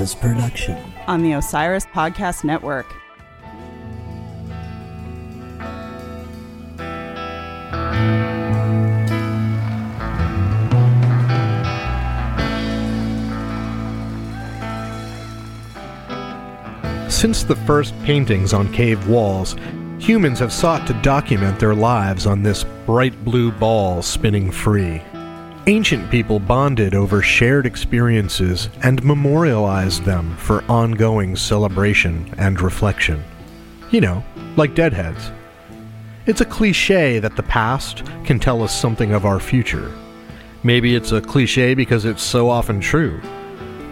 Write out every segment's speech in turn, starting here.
Chunky production. on the Osiris Podcast Network. Since the first paintings on cave walls, humans have sought to document their lives on this bright blue ball spinning free. Ancient people bonded over shared experiences and memorialized them for ongoing celebration and reflection. You know, like deadheads. It's a cliche that the past can tell us something of our future. Maybe it's a cliche because it's so often true.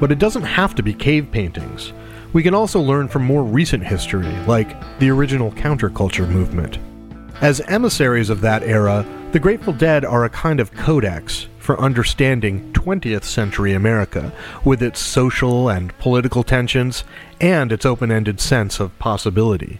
But it doesn't have to be cave paintings. We can also learn from more recent history, like the original counterculture movement. As emissaries of that era, the Grateful Dead are a kind of codex for understanding 20th century America, with its social and political tensions and its open ended sense of possibility.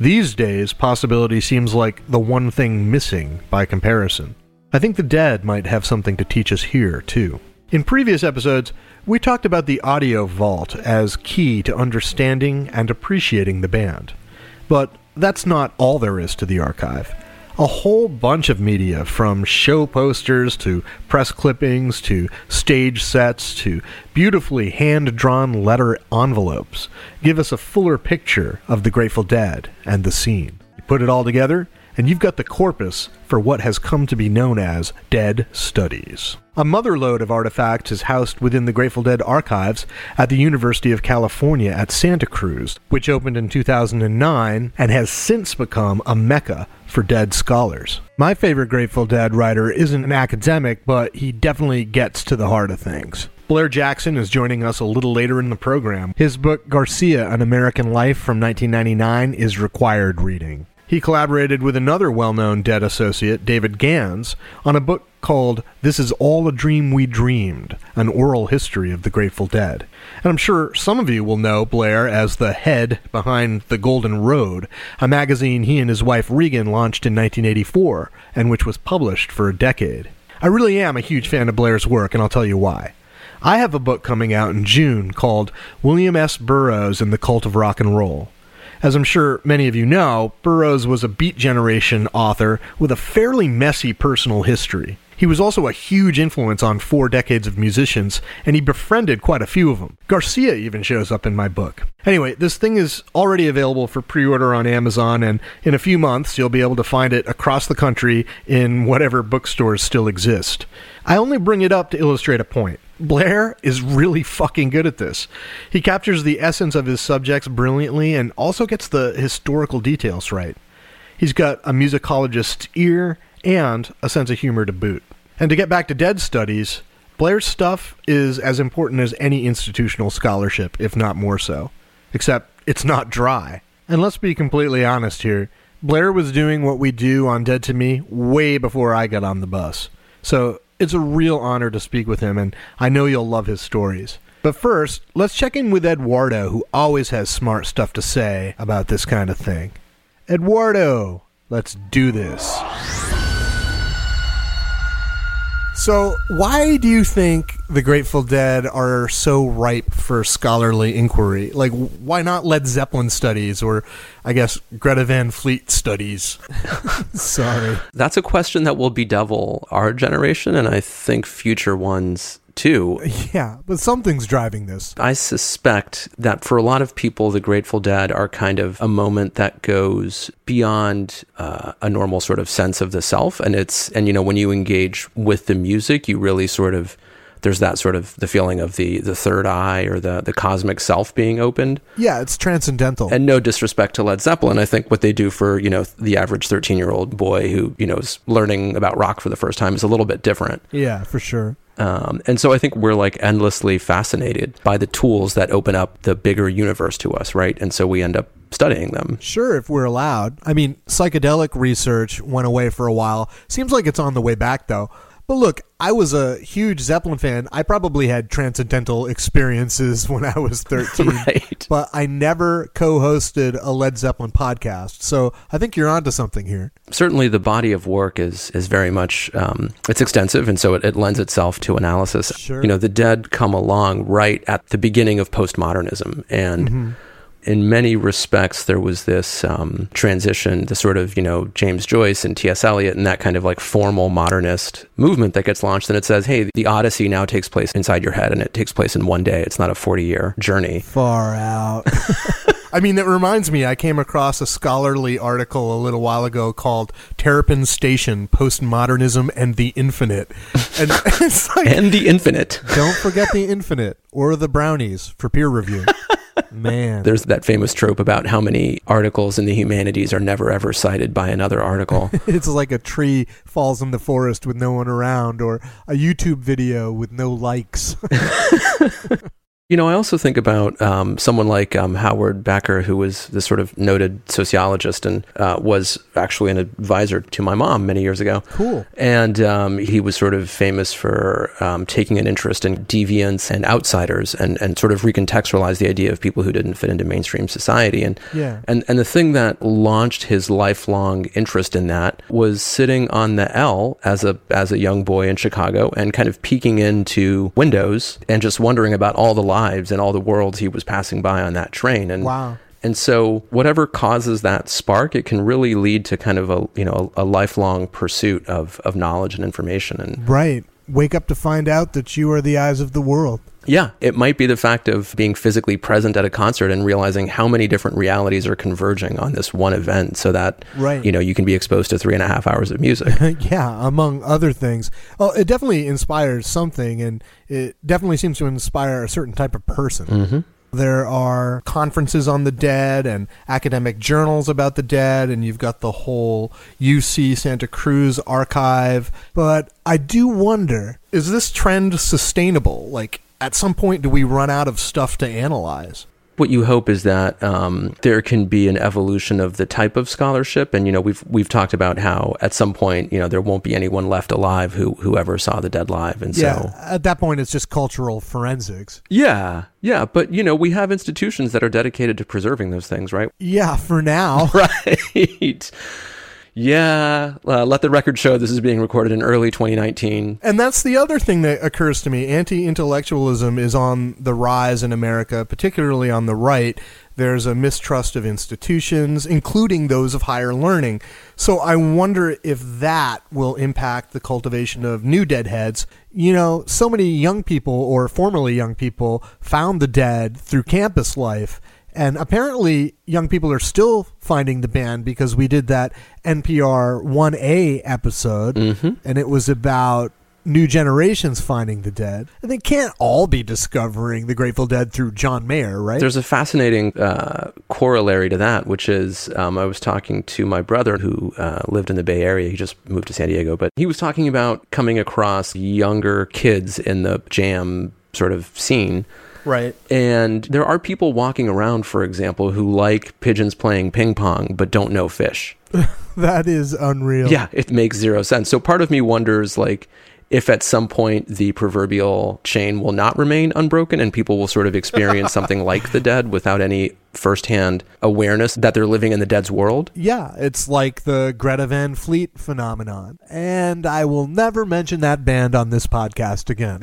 These days, possibility seems like the one thing missing by comparison. I think the Dead might have something to teach us here, too. In previous episodes, we talked about the audio vault as key to understanding and appreciating the band. But that's not all there is to the archive. A whole bunch of media, from show posters to press clippings to stage sets to beautifully hand drawn letter envelopes, give us a fuller picture of the Grateful Dead and the scene. You put it all together, and you've got the corpus for what has come to be known as Dead Studies. A motherlode of artifacts is housed within the Grateful Dead archives at the University of California at Santa Cruz, which opened in 2009 and has since become a mecca for dead scholars. My favorite Grateful Dead writer isn't an academic, but he definitely gets to the heart of things. Blair Jackson is joining us a little later in the program. His book, Garcia An American Life from 1999, is required reading. He collaborated with another well known Dead associate, David Gans, on a book called This Is All a Dream We Dreamed An Oral History of the Grateful Dead. And I'm sure some of you will know Blair as the head behind The Golden Road, a magazine he and his wife Regan launched in 1984 and which was published for a decade. I really am a huge fan of Blair's work, and I'll tell you why. I have a book coming out in June called William S. Burroughs and the Cult of Rock and Roll. As I'm sure many of you know, Burroughs was a Beat Generation author with a fairly messy personal history. He was also a huge influence on four decades of musicians, and he befriended quite a few of them. Garcia even shows up in my book. Anyway, this thing is already available for pre order on Amazon, and in a few months you'll be able to find it across the country in whatever bookstores still exist. I only bring it up to illustrate a point. Blair is really fucking good at this. He captures the essence of his subjects brilliantly and also gets the historical details right. He's got a musicologist's ear and a sense of humor to boot. And to get back to dead studies, Blair's stuff is as important as any institutional scholarship, if not more so. Except it's not dry. And let's be completely honest here Blair was doing what we do on Dead to Me way before I got on the bus. So it's a real honor to speak with him, and I know you'll love his stories. But first, let's check in with Eduardo, who always has smart stuff to say about this kind of thing. Eduardo, let's do this. So, why do you think the Grateful Dead are so ripe for scholarly inquiry? Like, why not Led Zeppelin studies or, I guess, Greta Van Fleet studies? Sorry. That's a question that will bedevil our generation and I think future ones too. Yeah, but something's driving this. I suspect that for a lot of people, the Grateful Dead are kind of a moment that goes beyond uh, a normal sort of sense of the self. And it's, and you know, when you engage with the music, you really sort of, there's that sort of the feeling of the the third eye or the the cosmic self being opened. Yeah, it's transcendental. And no disrespect to Led Zeppelin, I think what they do for you know the average 13 year old boy who you know is learning about rock for the first time is a little bit different. yeah, for sure. Um, and so I think we're like endlessly fascinated by the tools that open up the bigger universe to us, right? And so we end up studying them. Sure, if we're allowed. I mean, psychedelic research went away for a while. Seems like it's on the way back, though. But look, I was a huge Zeppelin fan. I probably had transcendental experiences when I was 13. Right. But I never co hosted a Led Zeppelin podcast. So I think you're onto something here. Certainly, the body of work is is very much um, it's extensive, and so it, it lends itself to analysis. Sure. You know, the Dead come along right at the beginning of postmodernism, and Mm-hmm. In many respects, there was this um, transition, the sort of you know James Joyce and T.S. Eliot, and that kind of like formal modernist movement that gets launched, and it says, hey, the Odyssey now takes place inside your head, and it takes place in one day. It's not a forty year journey. Far out. I mean, it reminds me, I came across a scholarly article a little while ago called Terrapin Station Postmodernism and the Infinite. And it's like, And the infinite. don't forget the infinite or the brownies for peer review. Man. There's that famous trope about how many articles in the humanities are never ever cited by another article. It's like a tree falls in the forest with no one around, or a YouTube video with no likes. you know, I also think about um, someone like um, Howard Becker, who was this sort of noted sociologist and uh, was actually an advisor to my mom many years ago. cool. And um, he was sort of famous for um, taking an interest in deviants and outsiders and, and sort of recontextualize the idea of people who didn't fit into mainstream society. And, Yeah. and, and the thing that launched his lifelong interest in that was sitting on the L as a, as a young boy in Chicago and kind of peeking into windows and just wondering about all the lives and all the worlds he was passing by on that train. And Wow. and so, whatever causes that spark, it can really lead to kind of a you know a, a lifelong pursuit of of knowledge and information. And Right. Wake up to find out that you are the eyes of the world. Yeah, it might be the fact of being physically present at a concert and realizing how many different realities are converging on this one event, so that Right. you know you can be exposed to three and a half hours of music. yeah, among other things. Well, it definitely inspires something, and it definitely seems to inspire a certain type of person. hmm There are conferences on the dead and academic journals about the dead, and you've got the whole UC Santa Cruz archive. But I do wonder is this trend sustainable? Like, at some point, do we run out of stuff to analyze? What you hope is that um, there can be an evolution of the type of scholarship, and you know we've we've talked about how at some point you know there won't be anyone left alive who who ever saw the dead live, and Yeah, so at that point, it's just cultural forensics. Yeah, yeah, but you know, we have institutions that are dedicated to preserving those things, right? Yeah, for now. Right. Yeah, uh, let the record show this is being recorded in early 2019. And that's the other thing that occurs to me. Anti intellectualism is on the rise in America, particularly on the right. There's a mistrust of institutions, including those of higher learning. So I wonder if that will impact the cultivation of new deadheads. You know, so many young people, or formerly young people, found the dead through campus life. And apparently, young people are still finding the band because we did that NPR 1A episode, and it was about new generations finding the dead. And they can't all be discovering the Grateful Dead through John Mayer, right? There's a fascinating uh, corollary to that, which is um, I was talking to my brother who uh, lived in the Bay Area. He just moved to San Diego, but he was talking about coming across younger kids in the jam sort of scene. Right. And there are people walking around, for example, who like pigeons playing ping pong but don't know Phish. That is unreal. Yeah, it makes zero sense. So part of me wonders like if at some point the proverbial chain will not remain unbroken and people will sort of experience something like the dead without any firsthand awareness that they're living in the dead's world. Yeah, it's like the Greta Van Fleet phenomenon. And I will never mention that band on this podcast again.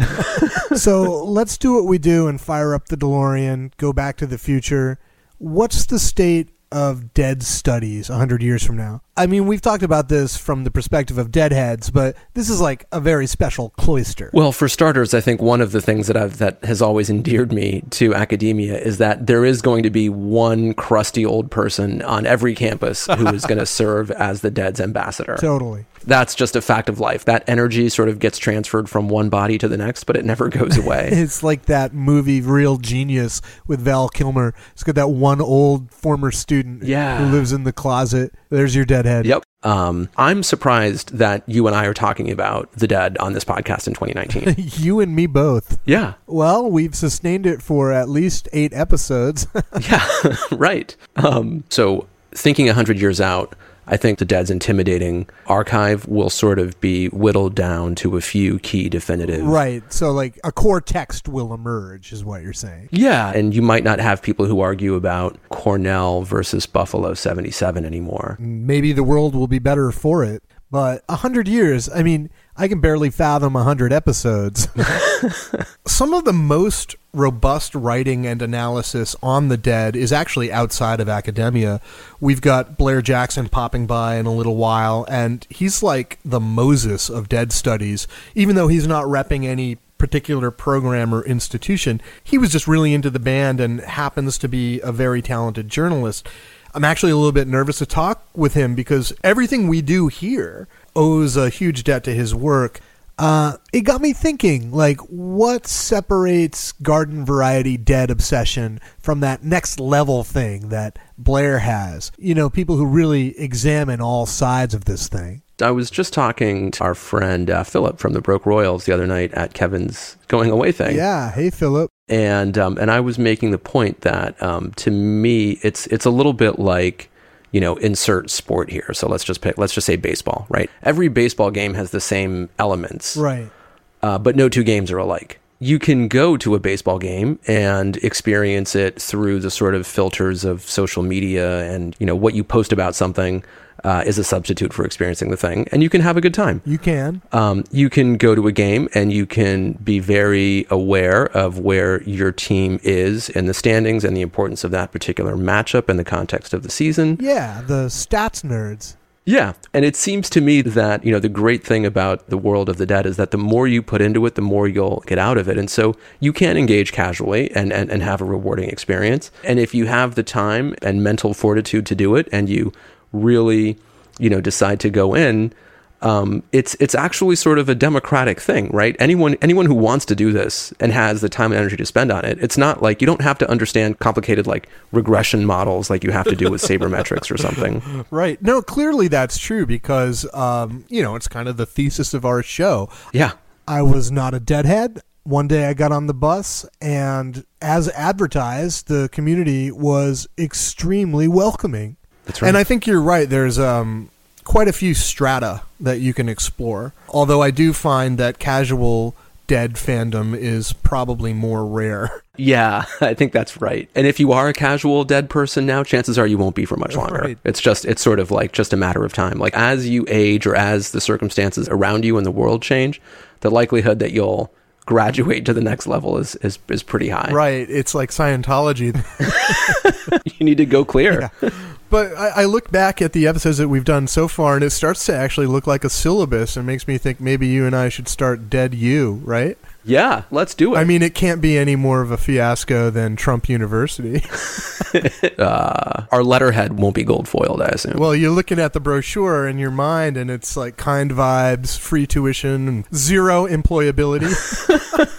so let's do what we do and fire up the DeLorean, go back to the future. What's the state of dead studies 100 years from now? I mean, we've talked about this from the perspective of deadheads, but this is like a very special cloister. Well, for starters, I think one of the things that I've that has always endeared me to academia is that there is going to be one crusty old person on every campus who is going to serve as the dead's ambassador. Totally. That's just a fact of life. That energy sort of gets transferred from one body to the next, but it never goes away. It's like that movie Real Genius with Val Kilmer. It's got that one old former student Yeah. who lives in the closet. There's your deadhead. Yep. Um, I'm surprised that you and I are talking about the dead on this podcast in 2019. you and me both. yeah. Well, we've sustained it for at least eight episodes. Yeah. right. Um, so thinking 100 years out, I think the Dead's intimidating archive will sort of be whittled down to a few key definitive. Right. So, like, a core text will emerge, is what you're saying. Yeah, and you might not have people who argue about Cornell versus Buffalo 77 anymore. Maybe the world will be better for it. But a hundred years, I mean, I can barely fathom a hundred episodes. Some of the most robust writing and analysis on the dead is actually outside of academia. We've got Blair Jackson popping by in a little while, and he's like the Moses of dead studies, even though he's not repping any particular program or institution. He was just really into the band and happens to be a very talented journalist. I'm actually a little bit nervous to talk with him because everything we do here owes a huge debt to his work. Uh, it got me thinking, like, what separates garden variety dead obsession from that next level thing that Blair has? You know, people who really examine all sides of this thing. I was just talking to our friend uh, Philip from the Broke Royals the other night at Kevin's going away thing. Yeah, hey Philip. And um, and I was making the point that um, to me it's it's a little bit like you know insert sport here. So let's just pick let's just say baseball, right? Every baseball game has the same elements, Right. uh, but no two games are alike. You can go to a baseball game and experience it through the sort of filters of social media, and you know what you post about something uh, is a substitute for experiencing the thing, and you can have a good time. You can. Um, you can go to a game and you can be very aware of where your team is in the standings and the importance of that particular matchup in the context of the season. Yeah, the stats nerds. Yeah. And it seems to me that, you know, the great thing about the world of the dead is that the more you put into it, the more you'll get out of it. And so you can engage casually and, and, and have a rewarding experience. And if you have the time and mental fortitude to do it and you really, you know, decide to go in, um, it's it's actually sort of a democratic thing, right? Anyone anyone who wants to do this and has the time and energy to spend on it, it's not like you don't have to understand complicated like regression models like you have to do with sabermetrics or something. Right. No, clearly that's true because, um, you know, it's kind of the thesis of our show. Yeah. I was not a deadhead. One day I got on the bus, and as advertised, the community was extremely welcoming. That's right. And I think you're right. There's um, quite a few strata that you can explore. Although I do find that casual dead fandom is probably more rare. Yeah, I think that's right. And if you are a casual dead person now, chances are you won't be for much longer. Right. It's just it's sort of like just a matter of time. Like as you age or as the circumstances around you in the world change, the likelihood that you'll graduate to the next level is is, is pretty high. Right. It's like Scientology. You need to go clear. But I, I look back at the episodes that we've done so far, and it starts to actually look like a syllabus, and makes me think maybe you and I should start Dead You, right? Yeah, let's do it. I mean, it can't be any more of a fiasco than Trump University. uh, our letterhead won't be gold foiled, I assume. well, you're looking at the brochure in your mind, and it's like kind vibes, free tuition, and zero employability.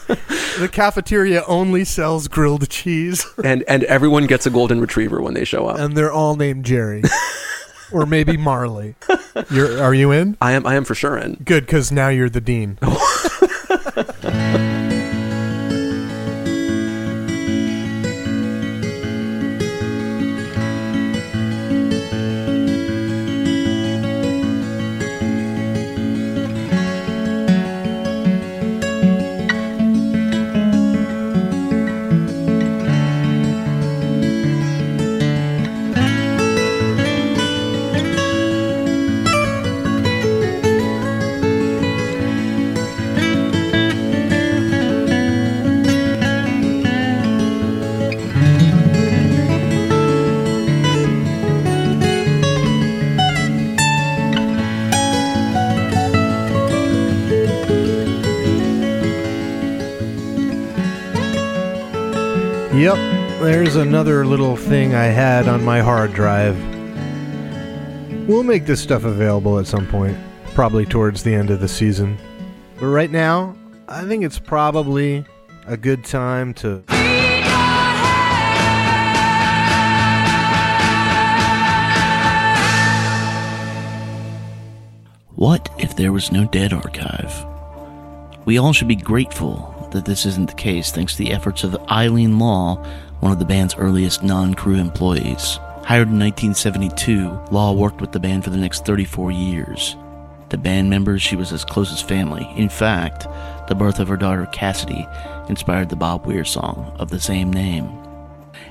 the cafeteria only sells grilled cheese, and and everyone gets a golden retriever when they show up. and they're all named Jerry. or maybe Marley. You're, are you in? I am I am for sure in. Good, because now you're the dean. Yep, there's another little thing I had on my hard drive. We'll make this stuff available at some point, probably towards the end of the season. But right now, I think it's probably a good time to. What if there was no dead archive? We all should be grateful that this isn't the case thanks to the efforts of Eileen Law, one of the band's earliest non crew employees. Hired in 1972, Law worked with the band for the next 34 years. To band members, she was as close as family. In fact, the birth of her daughter Cassidy inspired the Bob Weir song of the same name.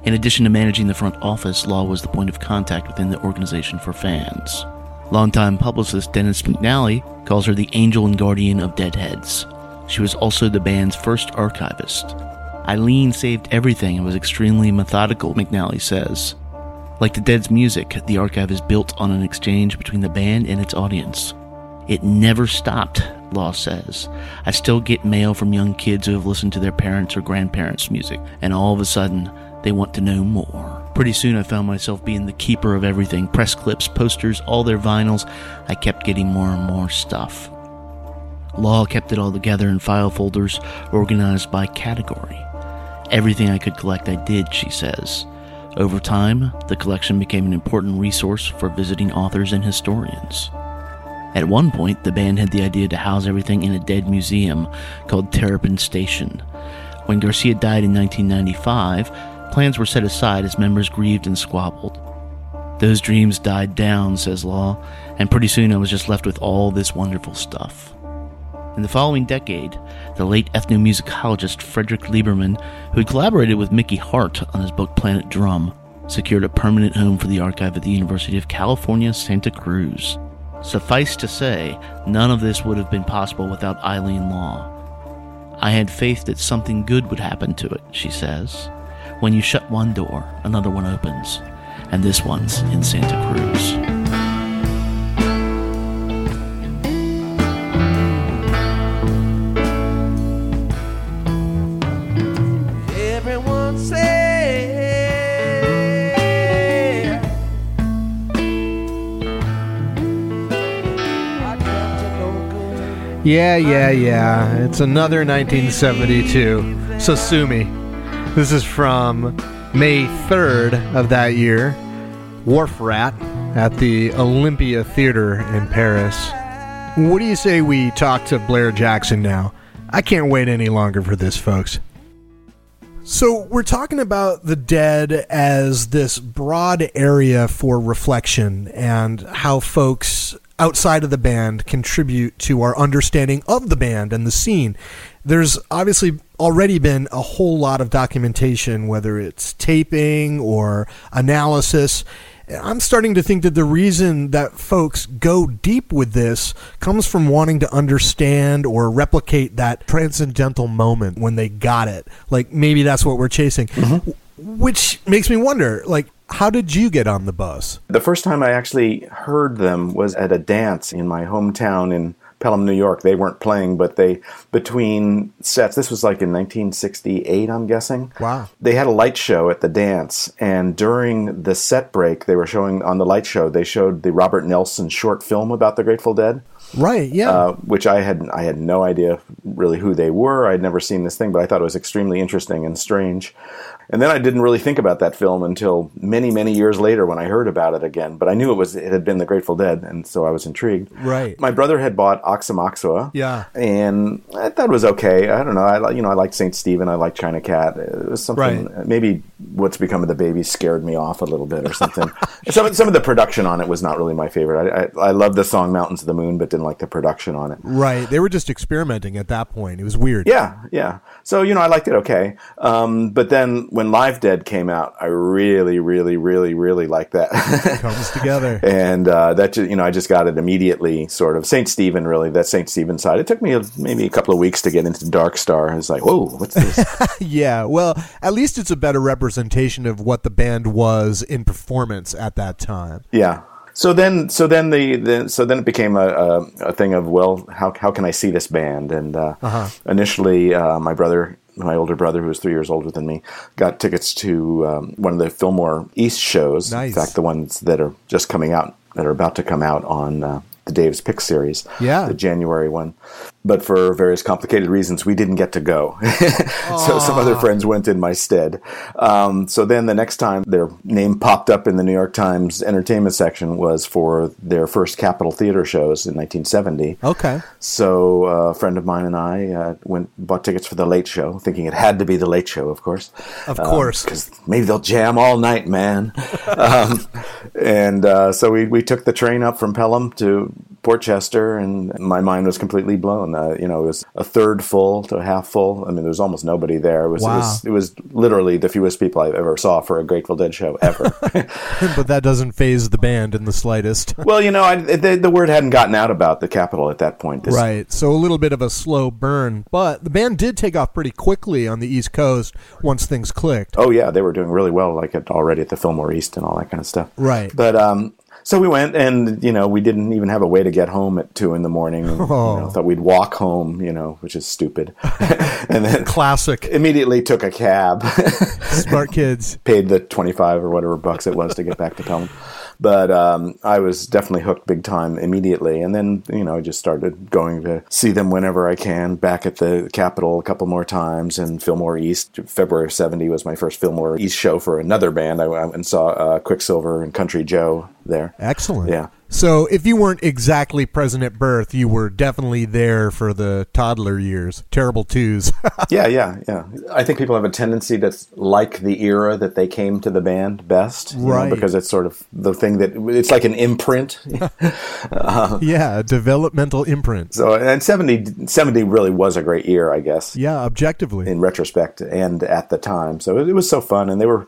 In addition to managing the front office, Law was the point of contact within the organization for fans. Longtime publicist Dennis McNally calls her the angel and guardian of Deadheads. She was also the band's first archivist. Eileen saved everything and was extremely methodical, McNally says. Like the Dead's music, the archive is built on an exchange between the band and its audience. It never stopped, Law says. I still get mail from young kids who have listened to their parents' or grandparents' music, and all of a sudden, they want to know more. Pretty soon, I found myself being the keeper of everything press clips, posters, all their vinyls. I kept getting more and more stuff. Law kept it all together in file folders organized by category. Everything I could collect, I did, she says. Over time, the collection became an important resource for visiting authors and historians. At one point, the band had the idea to house everything in a dead museum called Terrapin Station. When Garcia died in 1995, plans were set aside as members grieved and squabbled. Those dreams died down, says Law, and pretty soon I was just left with all this wonderful stuff. In the following decade, the late ethnomusicologist Fredric Lieberman, who had collaborated with Mickey Hart on his book Planet Drum, secured a permanent home for the archive at the University of California, Santa Cruz. Suffice to say, none of this would have been possible without Eileen Law. I had faith that something good would happen to it, she says. When you shut one door, another one opens, and this one's in Santa Cruz. Yeah, yeah, yeah. It's another 1972. Sasumi. This is from May 3rd of that year. Wharf Rat at the Olympia Theater in Paris. What do you say we talk to Blair Jackson now? I can't wait any longer for this, folks. So, we're talking about the dead as this broad area for reflection and how folks outside of the band contribute to our understanding of the band and the scene. There's obviously already been a whole lot of documentation, whether it's taping or analysis. I'm starting to think that the reason that folks go deep with this comes from wanting to understand or replicate that transcendental moment when they got it. Like maybe that's what we're chasing. Mm-hmm. Which makes me wonder, like, how did you get on the bus? The first time I actually heard them was at a dance in my hometown in Pelham, New York. They weren't playing, but they between sets. This was like in 1968, I'm guessing. Wow. They had a light show at the dance, and during the set break, they were showing on the light show. They showed the Robert Nelson short film about the Grateful Dead. Right, yeah. Uh, which I had I had no idea really who they were. I'd never seen this thing, but I thought it was extremely interesting and strange. And then I didn't really think about that film until many many years later when I heard about it again. But I knew it was it had been the Grateful Dead, and so I was intrigued. Right. My brother had bought Aoxomoxoa. Yeah. And I thought it was okay. I don't know. I you know I liked Saint Stephen. I liked China Cat. It was something. Right. Maybe what's become of the baby scared me off a little bit or something. some of- some of the production on it was not really my favorite. I I, I loved the song Mountains of the Moon, but didn't like the production on it. right. They were just experimenting at that point. It was weird. Yeah, yeah. So you know, I liked it okay. Um, but then when Live Dead came out, I really, really, really, really liked that. Comes together. and uh, that ju- you know, I just got it immediately. Sort of Saint Stephen, really. That Saint Stephen side. It took me a, maybe a couple of weeks to get into Dark Star. I was like, whoa, what's this? Yeah, well, at least it's a better representation of what the band was in performance at that time. yeah. So then, so then the, the so then it became a, a, a thing of well, how how can I see this band? And uh, Uh-huh. initially, uh, my brother, my older brother, who was three years older than me, got tickets to um, one of the Fillmore East shows. Nice. In fact, the ones that are just coming out, that are about to come out on uh, the Dave's Pick series, Yeah. the January one. But for various complicated reasons, we didn't get to go. so some other friends went in my stead. Um, so then the next time their name popped up in the New York Times entertainment section was for their first Capitol Theater shows in 1970. Okay. So uh, a friend of mine and I uh, went bought tickets for the Late Show, thinking it had to be the Late Show, of course. Of course. because maybe they'll jam all night, man. um, and uh, so we we took the train up from Pelham to Port Chester, and my mind was completely blown. Uh, you know, it was a third full to a half full. I mean, there was almost nobody there. It was, Wow. it was it was literally the fewest people I ever saw for a Grateful Dead show ever. but that doesn't phase the band in the slightest. well, you know, I, the, the word hadn't gotten out about the Capitol at that point. This, Right. So a little bit of a slow burn, but the band did take off pretty quickly on the East Coast once things clicked. Oh yeah, they were doing really well, like at, already at the Fillmore East and all that kind of stuff. Right. But um, so we went, and you know, we didn't even have a way to get home at two in the morning. And, Oh. you know, oh. thought we'd walk home, you know, which is stupid. and then Classic. immediately took a cab, Smart kids. paid the twenty five or whatever bucks it was to get back to Pelham. But um, I was definitely hooked big time immediately, and then you know I just started going to see them whenever I can. Back at the Capitol a couple more times, and Fillmore East. February of '70 was my first Fillmore East show for another band. I went and saw uh, Quicksilver and Country Joe there. Excellent. Yeah. So if you weren't exactly present at birth, you were definitely there for the toddler years. Terrible twos. yeah, yeah, yeah. I think people have a tendency to like the era that they came to the band best, you know, Right. because it's sort of the thing that it's like an imprint. Uh-huh. yeah, a developmental imprint. so, and 70, 70 really was a great year, I guess. Yeah, objectively. in retrospect and at the time. So it, it was so fun. And they were,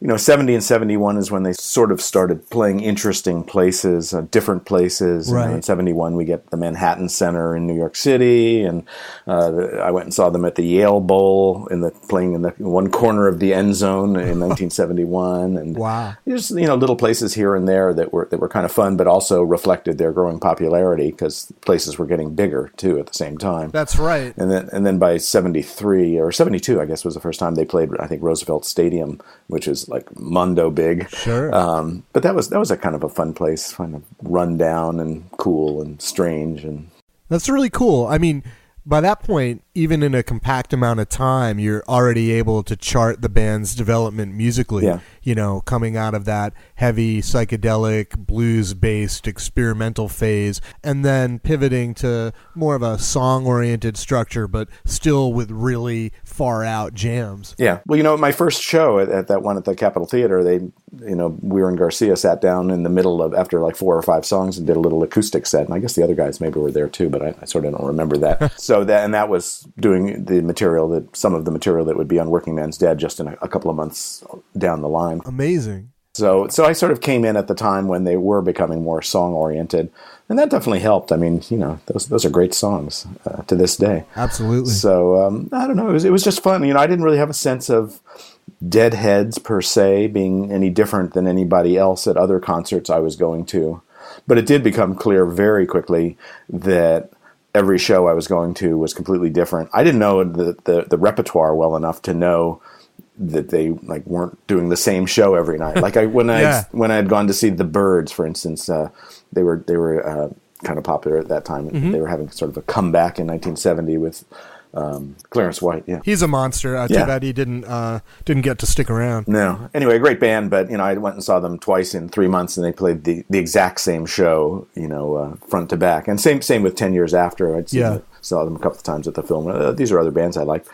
you know, 70 and 71 is when they sort of started playing interesting places, uh, different places. You know, in 71, we get the Manhattan Center in New York City. And uh, the, I went and saw them at the Yale Bowl in the playing in the one corner of the end zone in 1971. And Wow. just, you know, little places here and there that were, that were kind of fun, but also reflected their growing popularity because places were getting bigger too at the same time. That's right. And then, and then by '73 or '72, I guess was the first time they played. I think Roosevelt Stadium, which is like mondo big. Sure. Um, but that was that was a kind of a fun place, kind of run down and cool and strange and That's really cool. I mean, by that point, even in a compact amount of time, you're already able to chart the band's development musically. Yeah. You know, coming out of that heavy psychedelic blues based experimental phase and then pivoting to more of a song oriented structure, but still with really far out jams. Yeah. Well, you know, my first show at, at that one at the Capitol Theater, they, you know, Weir and Garcia sat down in the middle of after like four or five songs and did a little acoustic set, and I guess the other guys maybe were there too, but I, I sort of don't remember that. so that and that was doing the material that some of the material that would be on Workingman's Dead just in a, a couple of months down the line. Amazing. So, so I sort of came in at the time when they were becoming more song oriented, and that definitely helped. I mean, you know, those those are great songs uh, to this day. Absolutely. So um, I don't know. It was, it was just fun. You know, I didn't really have a sense of Deadheads per se being any different than anybody else at other concerts I was going to, but it did become clear very quickly that every show I was going to was completely different. I didn't know the the, the repertoire well enough to know that they like weren't doing the same show every night. Like I when I Yeah. when I had gone to see the Byrds, for instance, uh, they were they were uh, kind of popular at that time. They were having sort of a comeback in 1970 with um, Clarence White. Yeah. He's a monster. Uh, Yeah. Too bad he didn't uh, didn't get to stick around. No. Anyway, a great band, but you know, I went and saw them twice in three months, and they played the, the exact same show, you know, uh, front to back, and same same with ten years after. I'd seen Yeah. Saw them a couple of times at the film. Uh, these are other bands I liked,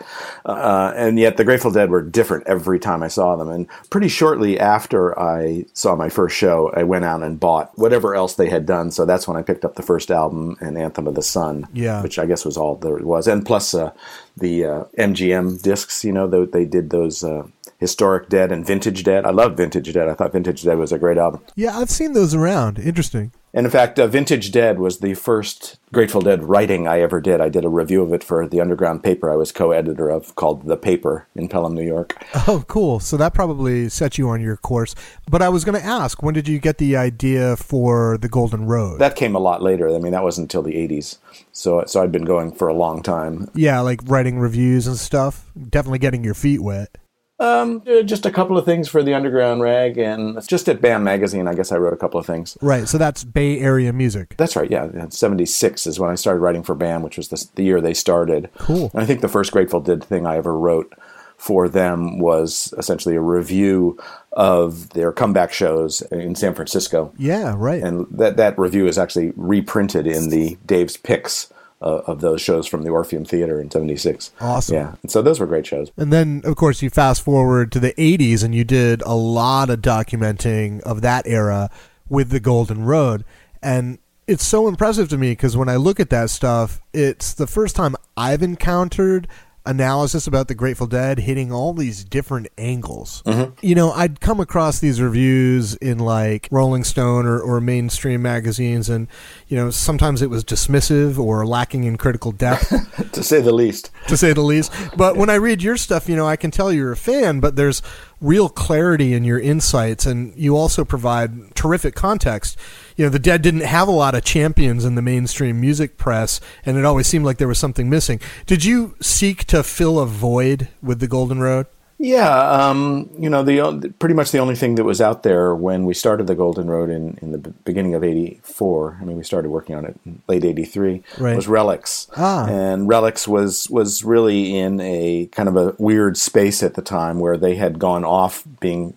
uh, and yet the Grateful Dead were different every time I saw them. And pretty shortly after I saw my first show, I went out and bought whatever else they had done. So that's when I picked up the first album and Anthem of the Sun, Yeah. which I guess was all there was, and plus uh, the uh, MGM discs. You know, they, they did those. Uh, Historic Dead and Vintage Dead. I love Vintage Dead. I thought Vintage Dead was a great album. Yeah, I've seen those around. Interesting. And in fact, uh, Vintage Dead was the first Grateful Dead writing I ever did. I did a review of it for the underground paper I was co editor of called The Paper in Pelham, New York. Oh, cool. So that probably set you on your course. But I was going to ask, when did you get the idea for the Golden Road? That came a lot later. I mean, that wasn't until the 80s. So, so I'd been going for a long time. yeah, like writing reviews and stuff. Definitely getting your feet wet. Um, just a couple of things for the Underground Rag, and just at BAM Magazine, I guess I wrote a couple of things. Right. So that's Bay Area music. That's right. Yeah, seventy six is when I started writing for BAM, which was the, the year they started. Cool. And I think the first Grateful Dead thing I ever wrote for them was essentially a review of their comeback shows in San Francisco. Yeah. Right. And that that review is actually reprinted in the Dave's Picks uh, of those shows from the Orpheum Theater in '76. Awesome. Yeah, and so those were great shows. And then, of course, you fast forward to the 80s and you did a lot of documenting of that era with the Golden Road. And it's so impressive to me because when I look at that stuff, it's the first time I've encountered analysis about the Grateful Dead hitting all these different angles. Mm-hmm. You know, I'd come across these reviews in like Rolling Stone or, or mainstream magazines, and, you know, sometimes it was dismissive or lacking in critical depth To say the least. to say the least. But when I read your stuff, you know, I can tell you're a fan, but there's real clarity in your insights, and you also provide terrific context. You know, the Dead didn't have a lot of champions in the mainstream music press, and it always seemed like there was something missing. Did you seek to fill a void with the Golden Road? Yeah, um, you know, the pretty much the only thing that was out there when we started the Golden Road in, in the beginning of '84. I mean, we started working on it in late '83. Right. Was Relix, Ah. and Relix was was really in a kind of a weird space at the time where they had gone off being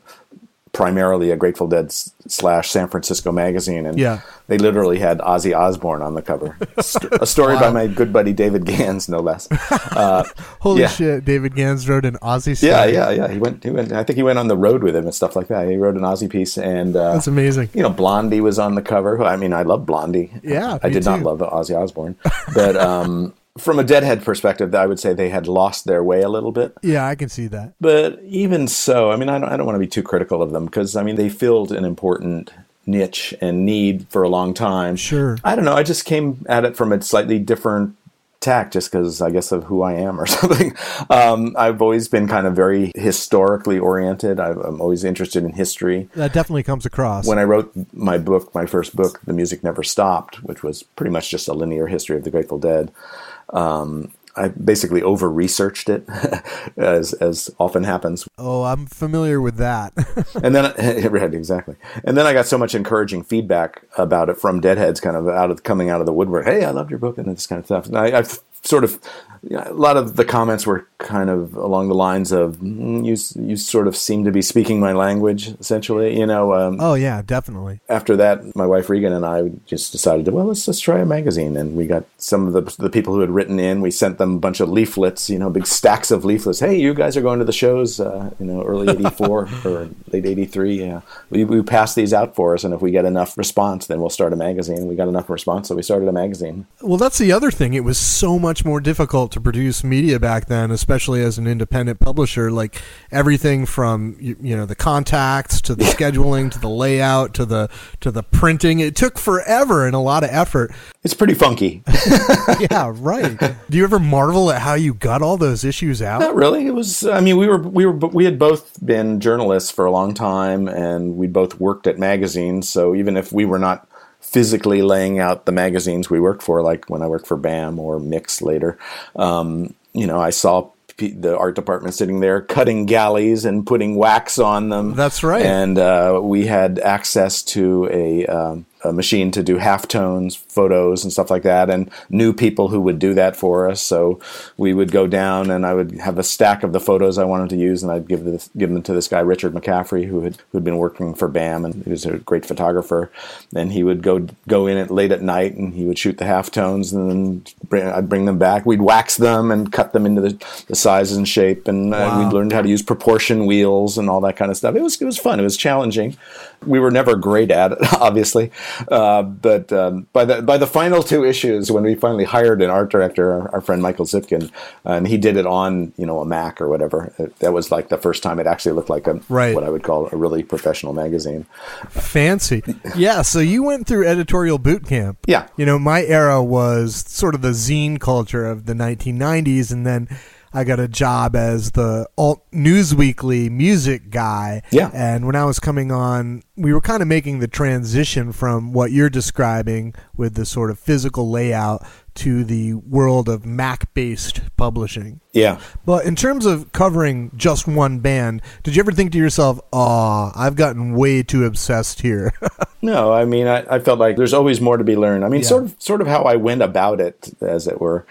primarily a Grateful Dead slash San Francisco magazine, and Yeah. they literally had Ozzy Osbourne on the cover. St- a story by my good buddy David Gans, no less. Uh, Holy Yeah. shit! David Gans wrote an Ozzy. story. yeah, yeah. Yeah. He went. He went. I think he went on the road with him and stuff like that. He wrote an Ozzy piece, and uh, That's amazing. You know, Blondie was on the cover. I mean, I love Blondie. Yeah, I did not too. love Ozzy Osbourne, but um, from a Deadhead perspective, I would say they had lost their way a little bit. Yeah, I can see that. But even so, I mean, I don't, I don't want to be too critical of them because I mean they filled an important niche and need for a long time. Sure. I don't know. I just came at it from a slightly different tack just because I guess of who I am or something. Um, I've always been kind of very historically oriented. I've, I'm always interested in history. That definitely comes across. When I wrote my book, my first book, The Music Never Stopped, which was pretty much just a linear history of the Grateful Dead, um, I basically over researched it, as as often happens. Oh, I'm familiar with that. and then right exactly. And then i got so much encouraging feedback about it from deadheads kind of out of coming out of the woodwork. Hey i loved your book and this kind of stuff. And I, i've sort of you know, a lot of the comments were kind of along the lines of mm, you you sort of seem to be speaking my language essentially you know um, oh yeah, definitely. after that, my wife Regan and I just decided to well, let's let's try a magazine, and we got some of the the people who had written in. We sent them a bunch of leaflets, you know, big stacks of leaflets. Hey, you guys are going to the shows, uh, you know, early '84 or late '83. Yeah, we we pass these out for us, and if we get enough response, then we'll start a magazine. We got enough response, so we started a magazine. Well, that's the other thing. It was so much more difficult to produce media back then, especially as an independent publisher. Like everything from you, you know the contacts to the scheduling to the layout to the to the printing. It took forever and a lot of effort. It's pretty funky. yeah, right. Do you ever marvel at how you got all those issues out? Not really. It was. I mean, we were we were we had both been journalists for a long time, and we both worked at magazines. So even if we were not physically laying out the magazines we worked for, like when I worked for BAM or Mix later, um, you know, I saw p- the art department sitting there cutting galleys and putting wax on them. That's right. And uh, we had access to a. Um, a machine to do halftones, photos, and stuff like that, and knew people who would do that for us. So we would go down, and I would have a stack of the photos I wanted to use, and I'd give this, give them to this guy Richard McCaffrey, who had who'd been working for BAM, and he was a great photographer. And he would go go in at late at night, and he would shoot the halftones, and then bring, I'd bring them back. We'd wax them and cut them into the, the size and shape, and uh, Wow. we learned how to use proportion wheels and all that kind of stuff. It was it was fun. It was challenging. We were never great at it, obviously, uh, but um, by the by the final two issues, when we finally hired an art director, our, our friend Michael Zipkin, and he did it on you know a Mac or whatever. It- that was like the first time it actually looked like a Right. what I would call a really professional magazine. Fancy. Yeah, so you went through editorial boot camp. Yeah. You know, my era was sort of the zine culture of the 1990s, and then I got a job as the alt Newsweekly music guy. Yeah. And when I was coming on, we were kind of making the transition from what you're describing with the sort of physical layout to the world of Mac based publishing. Yeah. But in terms of covering just one band, did you ever think to yourself, "Aw, I've gotten way too obsessed here"? No, I mean, I, I felt like there's always more to be learned. I mean, Yeah. sort of, sort of how I went about it, as it were,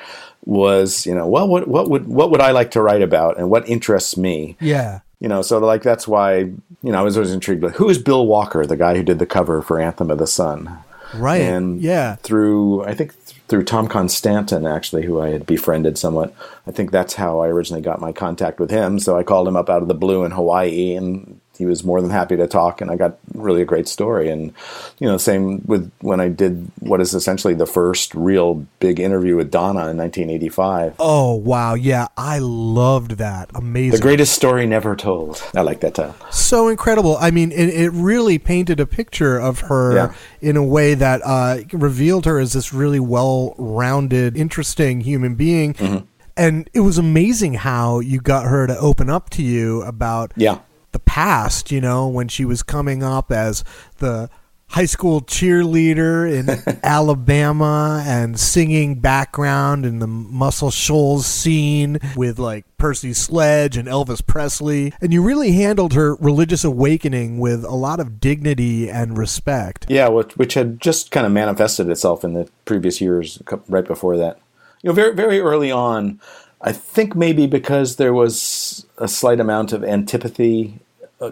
was you know, well, what, what would, what would I like to write about, and what interests me? yeah. You know, so like that's why you know I was always intrigued. Like, who is Bill Walker, the guy who did the cover for Anthem of the Sun? Right. And yeah. through I think through Tom Constanten, actually, who I had befriended somewhat. I think that's how I originally got my contact with him. So I called him up out of the blue in Hawaii, and he was more than happy to talk. And I got really a great story. And you know, same with when I did what is essentially the first real big interview with Donna in 1985. Oh wow, yeah, I loved that. Amazing. The greatest story never told. I like that title. so incredible. I mean, it, it really painted a picture of her Yeah. in a way that uh, revealed her as this really well-rounded, interesting human being. Mm-hmm. And it was amazing how you got her to open up to you about Yeah. The past. You know, when she was coming up as the high school cheerleader in Alabama and singing background in the Muscle Shoals scene with like Percy Sledge and Elvis Presley. And you really handled her religious awakening with a lot of dignity and respect. Yeah, which, which had just kind of manifested itself in the previous years, right before that. You know, very very early on, I think maybe because there was a slight amount of antipathy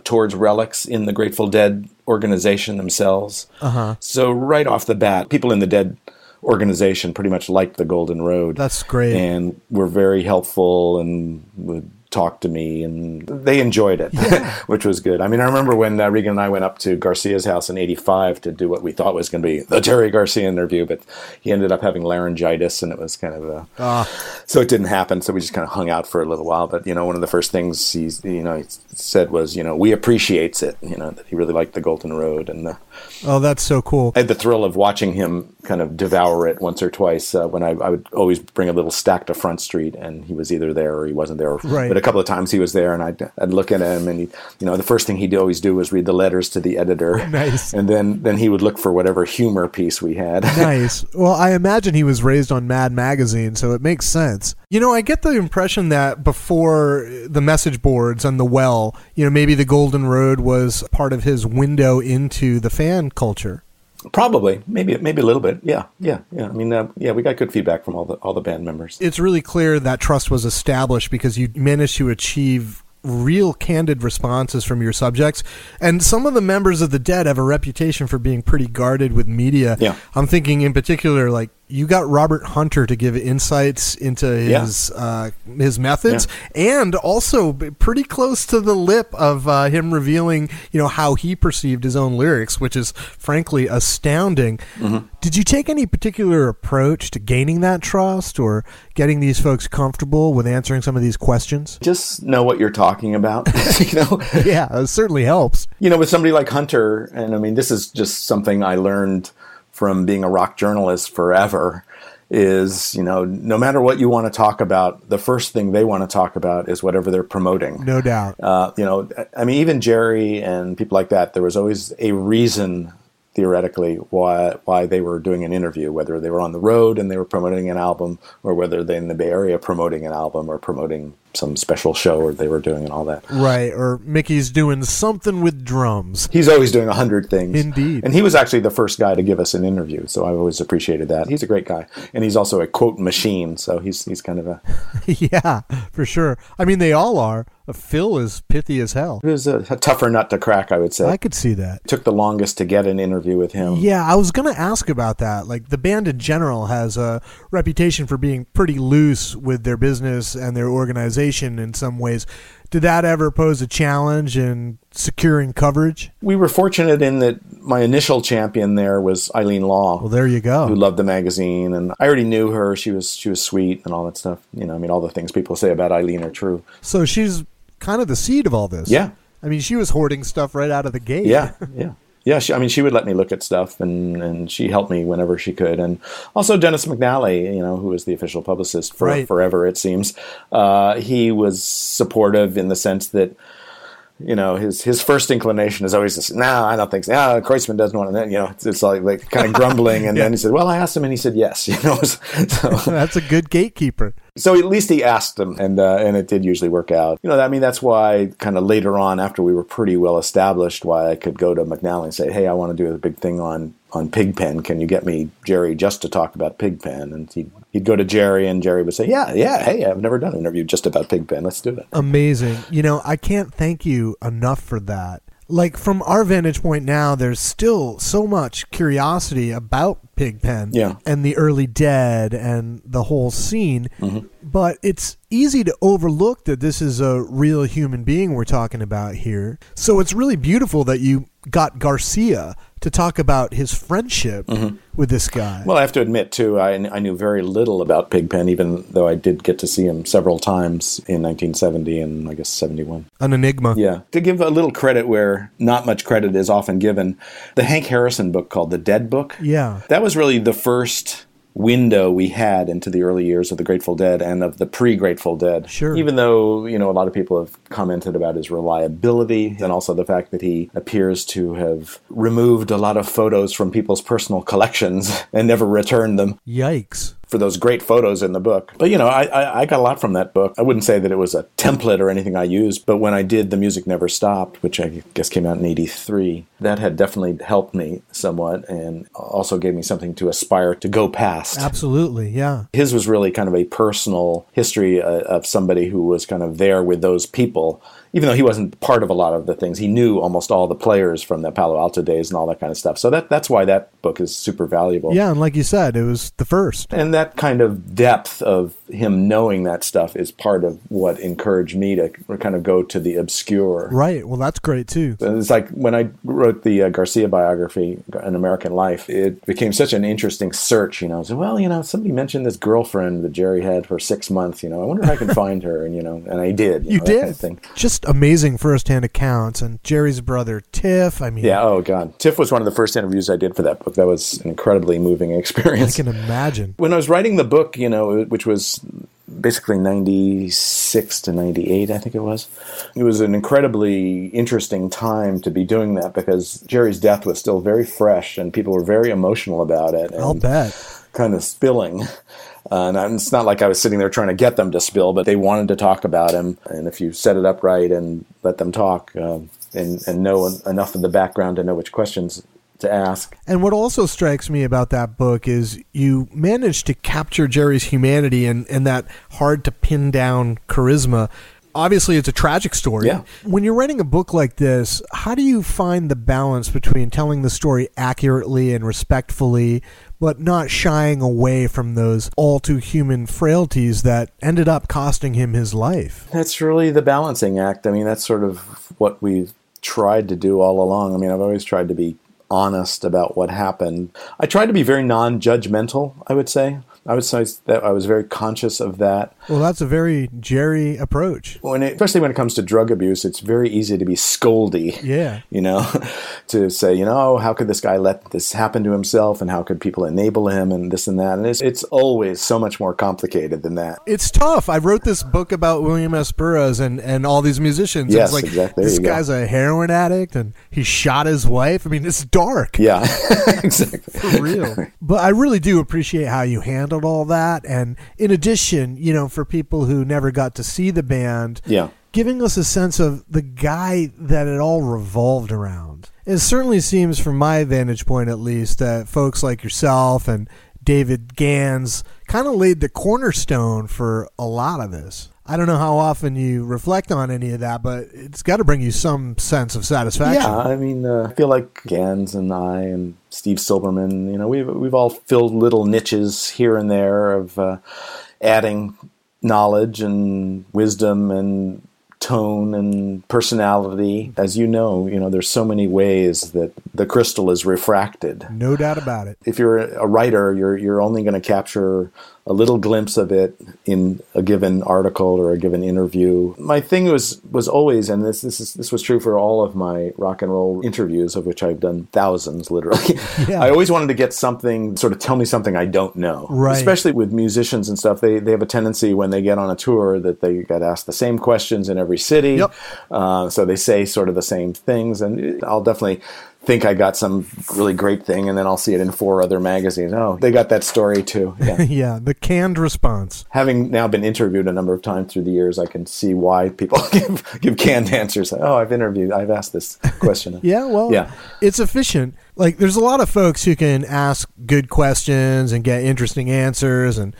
towards Relix in the Grateful Dead organization themselves. Uh-huh. So right off the bat, people in the Dead organization pretty much liked the Golden Road. That's great. and were very helpful and would talk to me, and they enjoyed it, which was good. I mean, I remember when uh, Regan and I went up to Garcia's house in '85 to do what we thought was going to be the Jerry Garcia interview, but he ended up having laryngitis, and it was kind of a so it didn't happen. So we just kind of hung out for a little while. But you know, one of the first things he's you know he said was you know we appreciates it. You know that he really liked the Golden Road, and uh, Oh, that's so cool. I had the thrill of watching him kind of devour it once or twice uh, when I, I would always bring a little stack to Front Street, and he was either there or he wasn't there. Right. But a couple of times he was there, and I'd, I'd look at him, and he, you know, the first thing he'd always do was read the letters to the editor. Nice. And then then he would look for whatever humor piece we had. nice. Well, I imagine he was raised on Mad Magazine, so it makes sense. You know, I get the impression that before the message boards and the well, you know, maybe the Golden Road was part of his window into the fan culture. Probably, maybe maybe a little bit. Yeah, yeah, yeah. I mean, uh, yeah, we got good feedback from all the all the band members. It's really clear that trust was established because you managed to achieve real candid responses from your subjects. And some of the members of the dead have a reputation for being pretty guarded with media. Yeah. I'm thinking in particular, like you got Robert Hunter to give insights into his uh, his methods, and also pretty close to the lip of uh, him revealing, you know, how he perceived his own lyrics, which is frankly astounding. Did you take any particular approach to gaining that trust or getting these folks comfortable with answering some of these questions? Just know what you're talking about. you know, yeah, it certainly helps. you know, with somebody like Hunter, and I mean, this is just something I learned from being a rock journalist forever. Is you know, no matter what you want to talk about, the first thing they want to talk about is whatever they're promoting. No doubt. Uh, you know, I mean, even Jerry and people like that, there was always a reason theoretically why why they were doing an interview, whether they were on the road and they were promoting an album, or whether they're in the Bay Area promoting an album or promoting some special show or they were doing and all that. Right, or Mickey's doing something with drums. He's always doing a hundred things. Indeed. And he was actually the first guy to give us an interview, so I've always appreciated that. He's a great guy, and he's also a quote machine. So he's he's kind of a yeah, for sure. I mean, they all are. Uh, Phil is pithy as hell. he was a, a tougher nut to crack, I would say. I could see that. It Took the longest to get an interview with him. Yeah, I was going to ask about that. Like, the band in general has a reputation for being pretty loose with their business and their organization in some ways. Did that ever pose a challenge in securing coverage? We were fortunate in that my initial champion there was Eileen Law. Well, there you go. who loved the magazine and I already knew her. She was she was sweet and all that stuff. You know, I mean all the things people say about Eileen are true. So she's kind of the seed of all this. Yeah. I mean, she was hoarding stuff right out of the gate. Yeah, yeah. Yeah, she, I mean, she would let me look at stuff, and, and she helped me whenever she could. And also Dennis McNally, you know, who was the official publicist for Right. forever, it seems. Uh, he was supportive in the sense that, you know, his his first inclination is always, this, "No, I don't think so. No, Kreutzmann doesn't want to." You know, it's, it's like like kind of grumbling, and then he said, "Well, I asked him, and he said yes." You know, so That's a good gatekeeper. So at least he asked them, and uh, and it did usually work out. You know, I mean, that's why kind of later on, after we were pretty well established, why I could go to McNally and say, "Hey, I want to do a big thing on on Pigpen. Can you get me Jerry just to talk about Pigpen?" And he'd he'd go to Jerry, and Jerry would say, "Yeah, yeah, hey, I've never done an interview just about Pigpen. Let's do it." Amazing. You know, I can't thank you enough for that. Like from our vantage point now, there's still so much curiosity about Pigpen Yeah. and the early dead and the whole scene. Mm-hmm. But it's easy to overlook that this is a real human being we're talking about here. So it's really beautiful that you got Garcia to talk about his friendship with this guy. Mm-hmm. Well, I have to admit too, I, I knew very little about Pigpen, even though I did get to see him several times in 1970 and I guess 71. An enigma. Yeah. To give a little credit where not much credit is often given, the Hank Harrison book called The Dead Book. Yeah. That was really the first window we had into the early years of the Grateful Dead and of the pre-Grateful Dead. Sure. Even though, you know, a lot of people have commented about his reliability and also the fact that he appears to have removed a lot of photos from people's personal collections and never returned them Yikes. For those great photos in the book. But you know, I, I, I got a lot from that book. I wouldn't say that it was a template or anything I used, but when I did The Music Never Stopped, which I guess came out in 83, that had definitely helped me somewhat and also gave me something to aspire to go past. Absolutely. Yeah. His was really kind of a personal history uh, of somebody who was kind of there with those people. Even though he wasn't part of a lot of the things, he knew almost all the players from the Palo Alto days and all that kind of stuff. So that that's why that book is super valuable. Yeah. And like you said, it was the first. And that kind of depth of him knowing that stuff is part of what encouraged me to kind of go to the obscure. Right. Well, that's great too. It's like when I wrote the uh, Garcia biography, An American Life, it became such an interesting search. You know, I said, well, you know, somebody mentioned this girlfriend that Jerry had for six months. You know, I wonder if I can find her. And, you know, and I did. You know, did. kind of. Just amazing firsthand accounts. And Jerry's brother, Tiff. I mean, Yeah. Oh, God. Tiff was one of the first interviews I did for that book. That was an incredibly moving experience. I can imagine. when I was writing the book, you know, which was basically 96 to 98, I think it was, it was an incredibly interesting time to be doing that because Jerry's death was still very fresh and people were very emotional about it. And I'll bet. Kind of spilling. Uh, and it's not like I was sitting there trying to get them to spill, but they wanted to talk about him. And if you set it up right and let them talk um, and, and know en- enough of the background to know which questions to ask, And what also strikes me about that book is you managed to capture Jerry's humanity and, and that hard to pin down charisma. Obviously, it's a tragic story. Yeah. When you're writing a book like this, how do you find the balance between telling the story accurately and respectfully, but not shying away from those all too human frailties that ended up costing him his life? That's really the balancing act. I mean, that's sort of what we've tried to do all along. I mean, I've always tried to be honest about what happened. I tried to be very non-judgmental, I would say. I would say that I was very conscious of that. Well, that's a very Jerry approach. When it, especially when it comes to drug abuse, it's very easy to be scoldy. Yeah. You know, to say, you know, how could this guy let this happen to himself, and how could people enable him, and this and that, and it's it's always so much more complicated than that. It's tough. I wrote this book about William S. Burroughs and, and all these musicians. Yes, like exactly. There this you go. guy's a heroin addict and he shot his wife. I mean, it's dark. Yeah, exactly. For real. but I really do appreciate how you handled all that. And in addition, you know, for people who never got to see the band, Yeah. giving us a sense of the guy that it all revolved around. It certainly seems, from my vantage point at least, that folks like yourself and David Gans kind of laid the cornerstone for a lot of this. I don't know how often you reflect on any of that, but it's got to bring you some sense of satisfaction. Yeah, I mean, uh, I feel like Gans and I and Steve Silberman, you know, we've we've all filled little niches here and there of uh, adding knowledge and wisdom and tone and personality. As you know, you know, there's so many ways that the crystal is refracted. No doubt about it. If you're a writer, you're you're only going to capture a little glimpse of it in a given article or a given interview. My thing was was always, and this this is this was true for all of my rock and roll interviews, of which I've done thousands, literally. Yeah. I always wanted to get something, sort of tell me something I don't know. Right. Especially with musicians and stuff, they they have a tendency when they get on a tour that they get asked the same questions in every city. Yep. Uh, so they say sort of the same things, and I'll definitely think I got some really great thing, and then I'll see it in four other magazines. Oh, they got that story too. Yeah. yeah, the canned response. Having now been interviewed a number of times through the years, I can see why people give, give canned answers. Oh, I've interviewed, I've asked this question. Yeah, well, Yeah. it's efficient. Like, there's a lot of folks who can ask good questions and get interesting answers and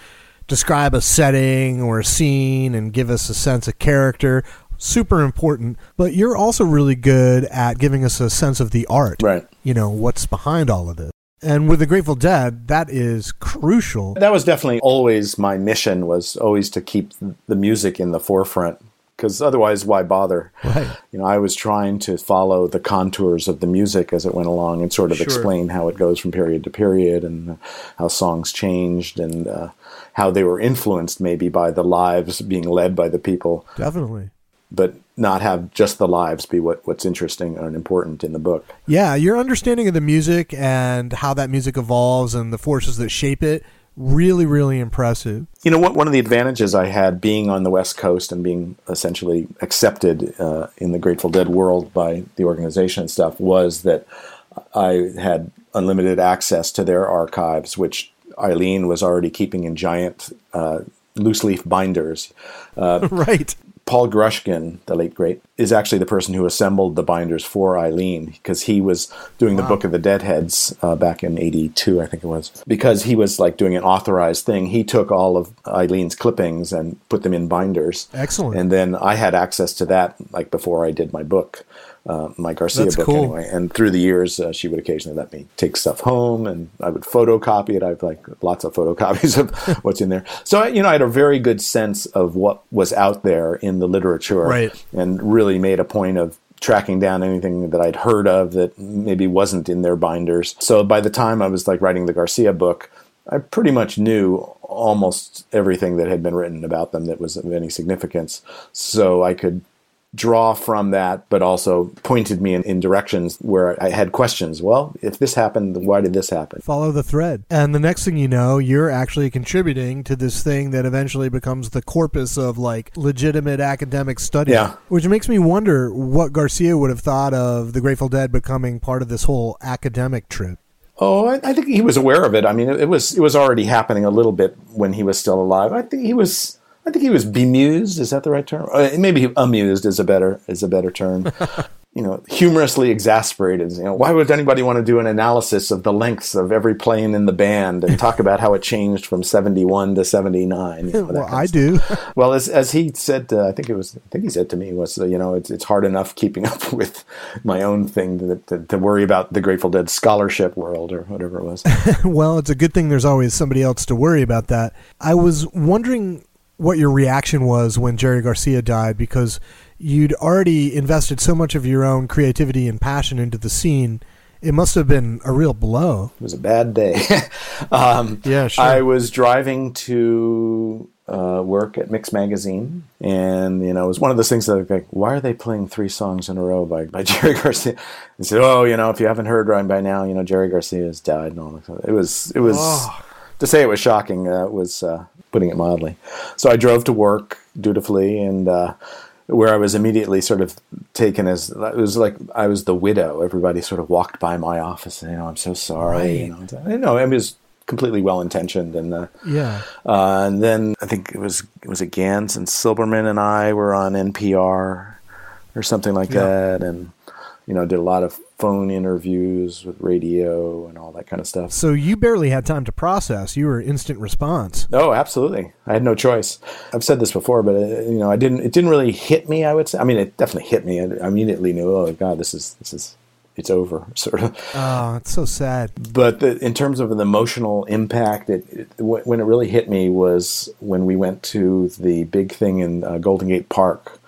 describe a setting or a scene and give us a sense of character. Super important. But you're also really good at giving us a sense of the art. Right. You know, what's behind all of this. And with the Grateful Dead, that is crucial. That was definitely always my mission. Was always to keep the music in the forefront. Because otherwise, why bother? Right. You know, I was trying to follow the contours of the music as it went along and sort of Sure. explain how it goes from period to period and uh, how songs changed and uh, how they were influenced maybe by the lives being led by the people, Definitely. But not have just the lives be what, what's interesting and important in the book. Yeah, your understanding of the music and how that music evolves and the forces that shape it, really, really impressive. You know, what, one of the advantages I had being on the West Coast and being essentially accepted uh, in the Grateful Dead world by the organization and stuff was that I had unlimited access to their archives, which Eileen was already keeping in giant uh, loose leaf binders. right. Paul Grushkin, the late great, is actually the person who assembled the binders for Eileen because he was doing the Book of the Deadheads uh, back in '82, I think it was. Because he was like doing an authorized thing, he took all of Eileen's clippings and put them in binders. Excellent. And then I had access to that like before I did my book, uh, my Garcia That's book cool. anyway. And through the years, uh, she would occasionally let me take stuff home, and I would photocopy it. I've like lots of photocopies of what's in there. So I- you know, I had a very good sense of what was out there in the literature, Right. And really made a point of tracking down anything that I'd heard of that maybe wasn't in their binders. So by the time I was like writing the Garcia book, I pretty much knew almost everything that had been written about them that was of any significance. So I could draw from that, but also pointed me in, in directions where I had questions. Well, if this happened, why did this happen? Follow the thread. And the next thing you know, you're actually contributing to this thing that eventually becomes the corpus of like legitimate academic study. Yeah. Which makes me wonder what Garcia would have thought of the Grateful Dead becoming part of this whole academic trip. Oh, I, I think he was aware of it. I mean, it, it was it was already happening a little bit when he was still alive. I think he was. I think he was bemused. Is that the right term? Uh, maybe amused is a better is a better term. you know, humorously exasperated. You know, why would anybody want to do an analysis of the lengths of every plane in the band and talk about how it changed from seventy one to seventy nine? You know, well, I do. Well, as as he said, uh, I think it was. I think he said to me was, uh, you know, it's it's hard enough keeping up with my own thing to, to, to worry about the Grateful Dead scholarship world or whatever it was. well, it's a good thing there's always somebody else to worry about that. I was wondering what your reaction was when Jerry Garcia died because you'd already invested so much of your own creativity and passion into the scene. It must have been a real blow. It was a bad day. um, Yeah, sure. I was driving to uh, work at Mix Magazine, and you know, it was one of those things that like, why are they playing three songs in a row by, by Jerry Garcia? And said, oh, you know, if you haven't heard right by now, you know, Jerry Garcia has died and all that. It was, it was Oh. to say it was shocking. Uh, was uh, putting it mildly. So I drove to work dutifully, and uh, where I was immediately sort of taken as it was like I was the widow. Everybody sort of walked by my office, and you know, I'm so sorry. You know, I know it was completely well intentioned, and uh, Yeah. uh, and then I think it was it was Gans and Silberman and I were on NPR or something like Yeah. that, and you know did a lot of phone interviews with radio and all that kind of stuff. So you barely had time to process. You were instant response. Oh, absolutely. I had no choice. I've said this before, but uh, you know, I didn't. It didn't really hit me. I would say. I mean, it definitely hit me. I immediately knew. Oh God, this is this is it's over. Sort of. Oh, it's so sad. But the, in terms of an emotional impact, it, it when it really hit me was when we went to the big thing in uh, Golden Gate Park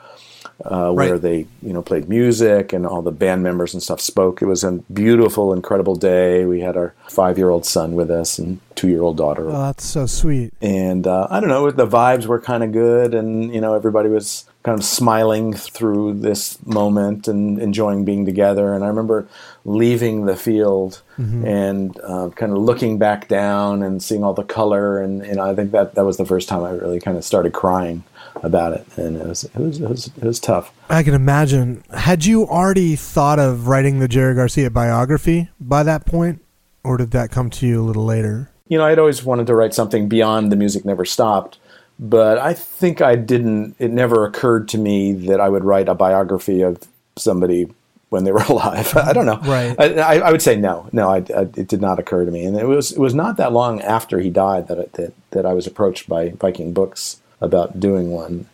uh, where Right. they you know played music and all the band members and stuff spoke. It was a beautiful, incredible day. We had our five year old son with us and two year old daughter Oh, that's so sweet. and uh, I don't know, the vibes were kind of good, and you know, everybody was kind of smiling through this moment and enjoying being together. And I remember leaving the field and uh, kind of looking back down and seeing all the color, and you know, I think that that was the first time I really kind of started crying about it, and it was it was it was, it was tough. I can imagine. Had you already thought of writing the Jerry Garcia biography by that point, or did that come to you a little later? you know, I'd always wanted to write something beyond the music never stopped, but I think I didn't. It never occurred to me that I would write a biography of somebody when they were alive. I don't know. Right. I, I, would say no, no. I, I, it did not occur to me, and it was it was not that long after he died that I, that that I was approached by Viking Books about doing one,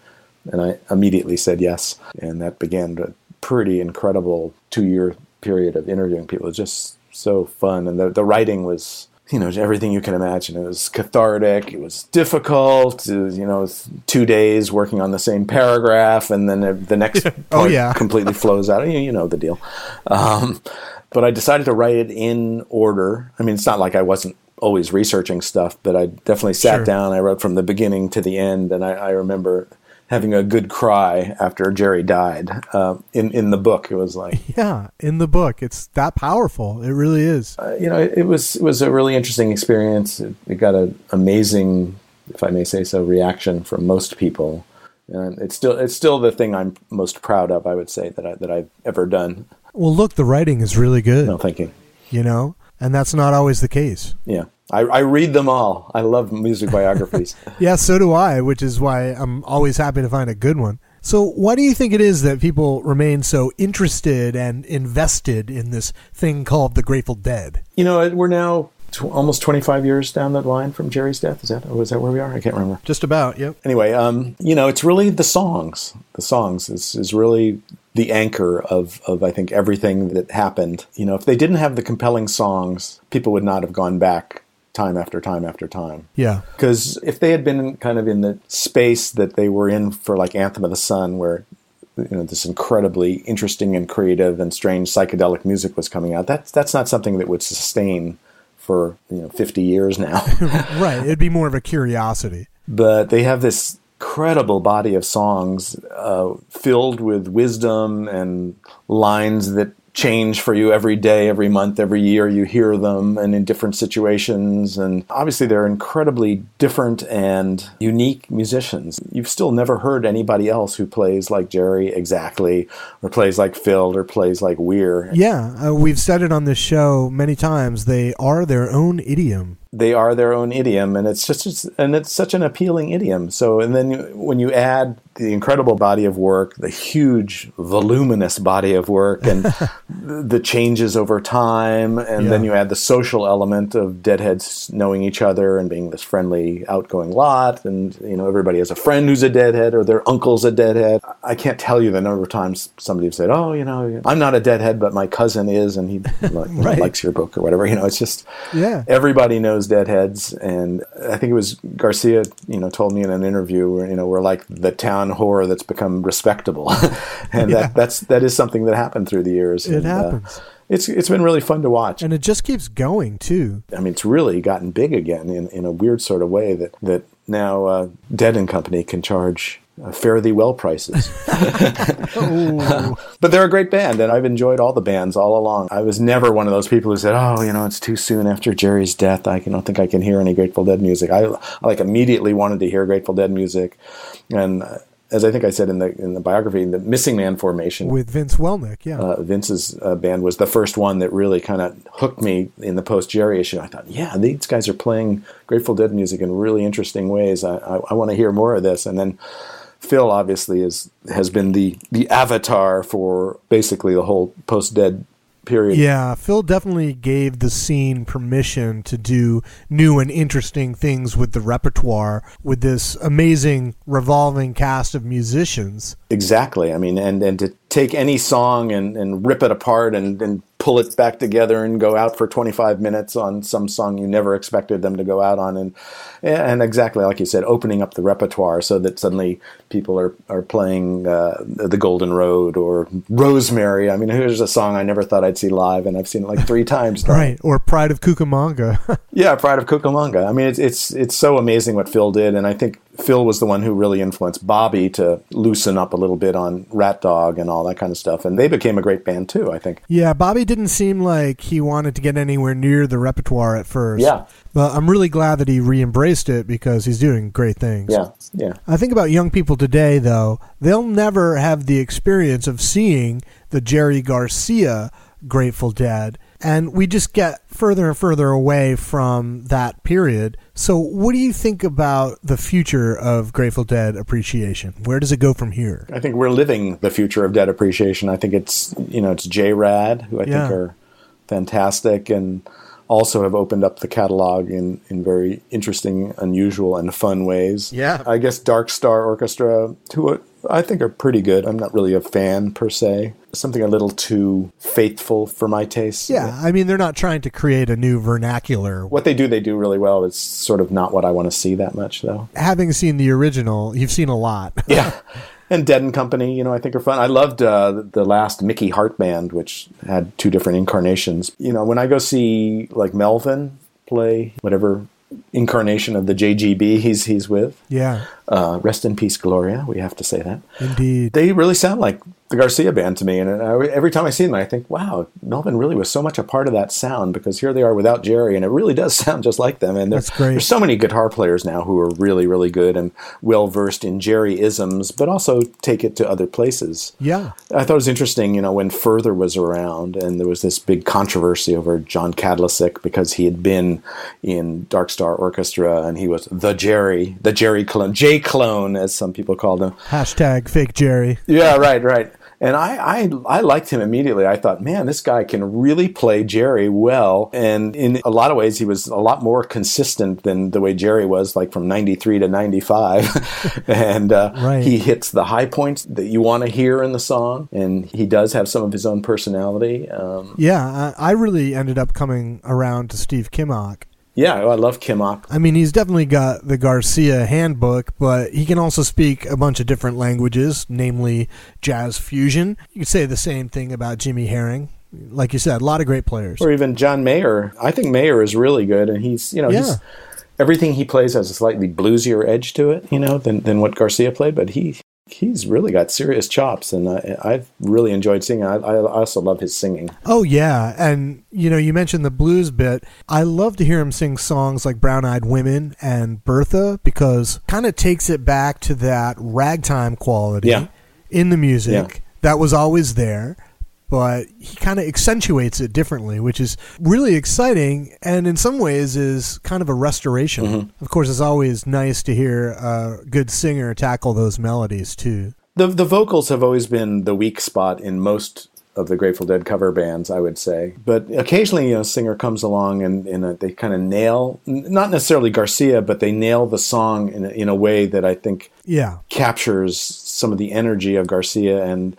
and I immediately said yes, and that began a pretty incredible two year period of interviewing people. It was just so fun, and the the writing was you know everything you can imagine. It was cathartic. It was difficult. It was, you know, two days working on the same paragraph, and then the next Oh, yeah. completely flows out. You, you know the deal. Um, but I decided to write it in order. I mean, it's not like I wasn't always researching stuff, but I definitely sat Sure. down. I wrote from the beginning to the end, and I, I remember having a good cry after Jerry died. Uh, in in the book, it was like Yeah, in the book, it's that powerful. It really is. uh, you know, it, it was it was a really interesting experience. It, it got an amazing, if I may say so, reaction from most people, and it's still it's still the thing I'm most proud of. I would say that I, that I've ever done. Well, look, the writing is really good. No, thank you. You know, and that's not always the case. Yeah, I, I read them all. I love music biographies. Yeah, so do I, which is why I'm always happy to find a good one. So, why do you think it is that people remain so interested and invested in this thing called the Grateful Dead? you know, we're now tw- almost 25 years down that line from Jerry's death. Is that or is that where we are? I can't remember. Just about, yep. anyway, um, you know, it's really the songs. The songs is, is really the anchor of, of I think everything that happened. You know, if they didn't have the compelling songs, people would not have gone back time after time after time. Yeah. Because if they had been kind of in the space that they were in for like Anthem of the Sun, where you know this incredibly interesting and creative and strange psychedelic music was coming out, that's that's not something that would sustain for you know 50 years now. Right. It'd be more of a curiosity. but they have this incredible body of songs uh, filled with wisdom and lines that change for you every day, every month, every year. You hear them and in different situations. And obviously, they're incredibly different and unique musicians. You've still never heard anybody else who plays like Jerry exactly, or plays like Phil, or plays like Weir. Yeah, uh, we've said it on this show many times. They are their own idiom. they are their own idiom and it's just and it's such an appealing idiom so and then when you add the incredible body of work the huge voluminous body of work and the changes over time and then you add the social element of deadheads knowing each other and being this friendly outgoing lot and you know everybody has a friend who's a deadhead or their uncle's a deadhead i can't tell you the number of times somebody said oh you know i'm not a deadhead but my cousin is and he like, Right. likes your book or whatever you know it's just Yeah. everybody knows deadheads and i think it was garcia you know told me in an interview you know we're like the town whore that's become respectable and Yeah. that that's that is something that happened through the years It and, uh, happens. it's it's been really fun to watch And it just keeps going, too. i mean it's really gotten big again in, in a weird sort of way that that now uh, dead and company can charge uh, fare thee well prices but they're a great band, and I've enjoyed all the bands all along. I was never one of those people who said, "Oh, you know, it's too soon after Jerry's death. I don't think I can hear any Grateful Dead music." I, I like immediately wanted to hear Grateful Dead music, and uh, as I think I said in the in the biography, the Missing Man formation With Vince Welnick, yeah. uh, Vince's uh, band was the first one that really kind of hooked me in the post Jerry issue. I thought, yeah, these guys are playing Grateful Dead music in really interesting ways. I, I, I want to hear more of this. And then Phil obviously is has been the the avatar for basically the whole post Dead period. Yeah, Phil definitely gave the scene permission to do new and interesting things with the repertoire with this amazing revolving cast of musicians. Exactly. I mean, and, and to take any song and, and rip it apart and, and pull it back together and go out for 25 minutes on some song you never expected them to go out on and and exactly like you said opening up the repertoire so that suddenly people are are playing uh, the golden road or rosemary i mean here's a song i never thought i'd see live and i've seen it like three times now. Right. Or Pride of Cucamonga. yeah pride of cucamonga i mean it's it's it's so amazing what phil did and i think phil was the one who really influenced bobby to loosen up a little bit on rat dog and all that kind of stuff and they became a great band too i think yeah, Bobby didn't seem like he wanted to get anywhere near the repertoire at first. Yeah. But I'm really glad that he re embraced it because he's doing great things. yeah yeah I think about young people today, though, they'll never have the experience of seeing the Jerry Garcia Grateful Dead. And we just get further and further away from that period. So, what do you think about the future of Grateful Dead appreciation? Where does it go from here? I think we're living the future of dead appreciation. I think it's you know it's JRAD who I Yeah. think are fantastic and also have opened up the catalog in, in very interesting, unusual, and fun ways. Yeah. I guess Dark Star Orchestra, who I think are pretty good. I'm not really a fan per se. Something a little too faithful for my taste. Yeah, I mean, they're not trying to create a new vernacular. What they do, they do really well. It's sort of not what I want to see that much, though. Having seen the original, you've seen a lot. Yeah. And Dead and Company, you know, I think are fun. I loved uh, the last Mickey Hart band, which had two different incarnations. You know, when I go see like Melvin play whatever incarnation of the JGB he's he's with, yeah, uh, rest in peace, Gloria. We have to say that indeed. they really sound like the Garcia band to me. And I, every time I see them, I think, wow, Melvin really was so much a part of that sound because here they are without Jerry, and it really does sound just like them. And there- That's great. there's so many guitar players now who are really, really good and well versed in Jerry isms, but also take it to other places. Yeah. I thought it was interesting, you know, when Further was around and there was this big controversy over John Kadlecik because he had been in Dark Star Orchestra and he was the Jerry, the Jerry clone, J clone, as some people called him. Hashtag fake Jerry. Yeah, right, right. And I, I, I liked him immediately. I thought, man, this guy can really play Jerry well. And in a lot of ways, he was a lot more consistent than the way Jerry was, like from 93 to 95. and uh, Right. he hits the high points that you want to hear in the song. And he does have some of his own personality. Um, Yeah, I, I really ended up coming around to Steve Kimock. Yeah, oh, I love Kimock. I mean, he's definitely got the Garcia handbook, but he can also speak a bunch of different languages, namely jazz fusion. You could say the same thing about Jimmy Herring. Like you said, a lot of great players. Or even John Mayer. I think Mayer is really good. And he's, you know, he's. Yeah. Everything he plays has a slightly bluesier edge to it, you know, than, than what Garcia played. But he he's really got serious chops, and I, I've really enjoyed seeing. I, I also love his singing. Oh yeah, and you know, you mentioned the blues bit. I love to hear him sing songs like Brown Eyed Women and Bertha because kind of takes it back to that ragtime quality Yeah. in the music Yeah. that was always there. But he kind of accentuates it differently, which is really exciting, and in some ways is kind of a restoration. Mm-hmm. Of course, it's always nice to hear a good singer tackle those melodies too. The the vocals have always been the weak spot in most of the Grateful Dead cover bands, I would say. But occasionally, you know, a singer comes along and, and uh, they kind of nail, not necessarily Garcia, but they nail the song in a, in a way that I think Yeah, captures some of the energy of Garcia and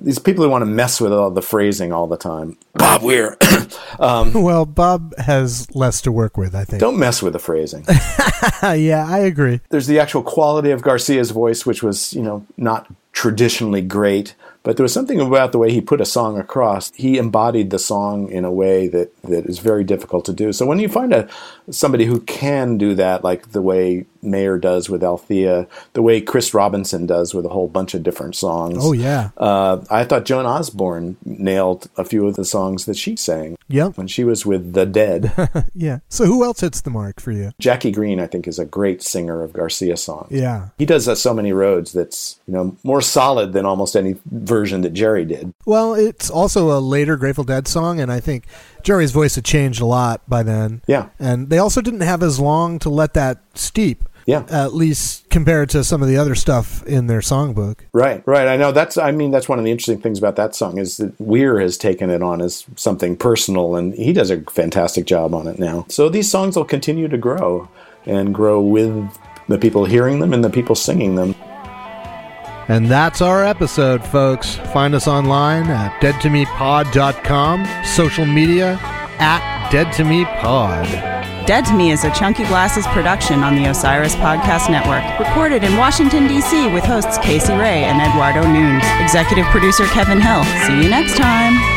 these people who want to mess with all the phrasing all the time. Bob Weir, um, well, Bob has less to work with, I think. don't mess with the phrasing. yeah, I agree. There's the actual quality of Garcia's voice, which was, you know, not traditionally great, but there was something about the way he put a song across. He embodied the song in a way that, that is very difficult to do. So when you find a somebody who can do that, like the way Mayer does with Althea, the way Chris Robinson does with a whole bunch of different songs. Oh yeah, Uh, I thought Joan Osborne nailed a few of the songs that she sang yep, when she was with The Dead. yeah. So who else hits the mark for you? Jackie Greene, I think, is a great singer of Garcia songs. Yeah. He does uh, so many roads that's you know more solid than almost any version that Jerry did. Well, it's also a later Grateful Dead song, and I think Jerry's voice had changed a lot by then. Yeah. And they also didn't have as long to let that steep. Yeah. At least compared to some of the other stuff in their songbook. Right, right. I know that's. I mean, that's one of the interesting things about that song is that Weir has taken it on as something personal, and he does a fantastic job on it now. So these songs will continue to grow and grow with the people hearing them and the people singing them. And that's our episode, folks. Find us online at deadtomepod.com, social media at deadtomepod. Dead to Me is a Chunky Glasses production on the Osiris Podcast Network. Recorded in Washington, D.C. with hosts Casey Ray and Eduardo Nunes. Executive producer Kevin Hill. See you next time.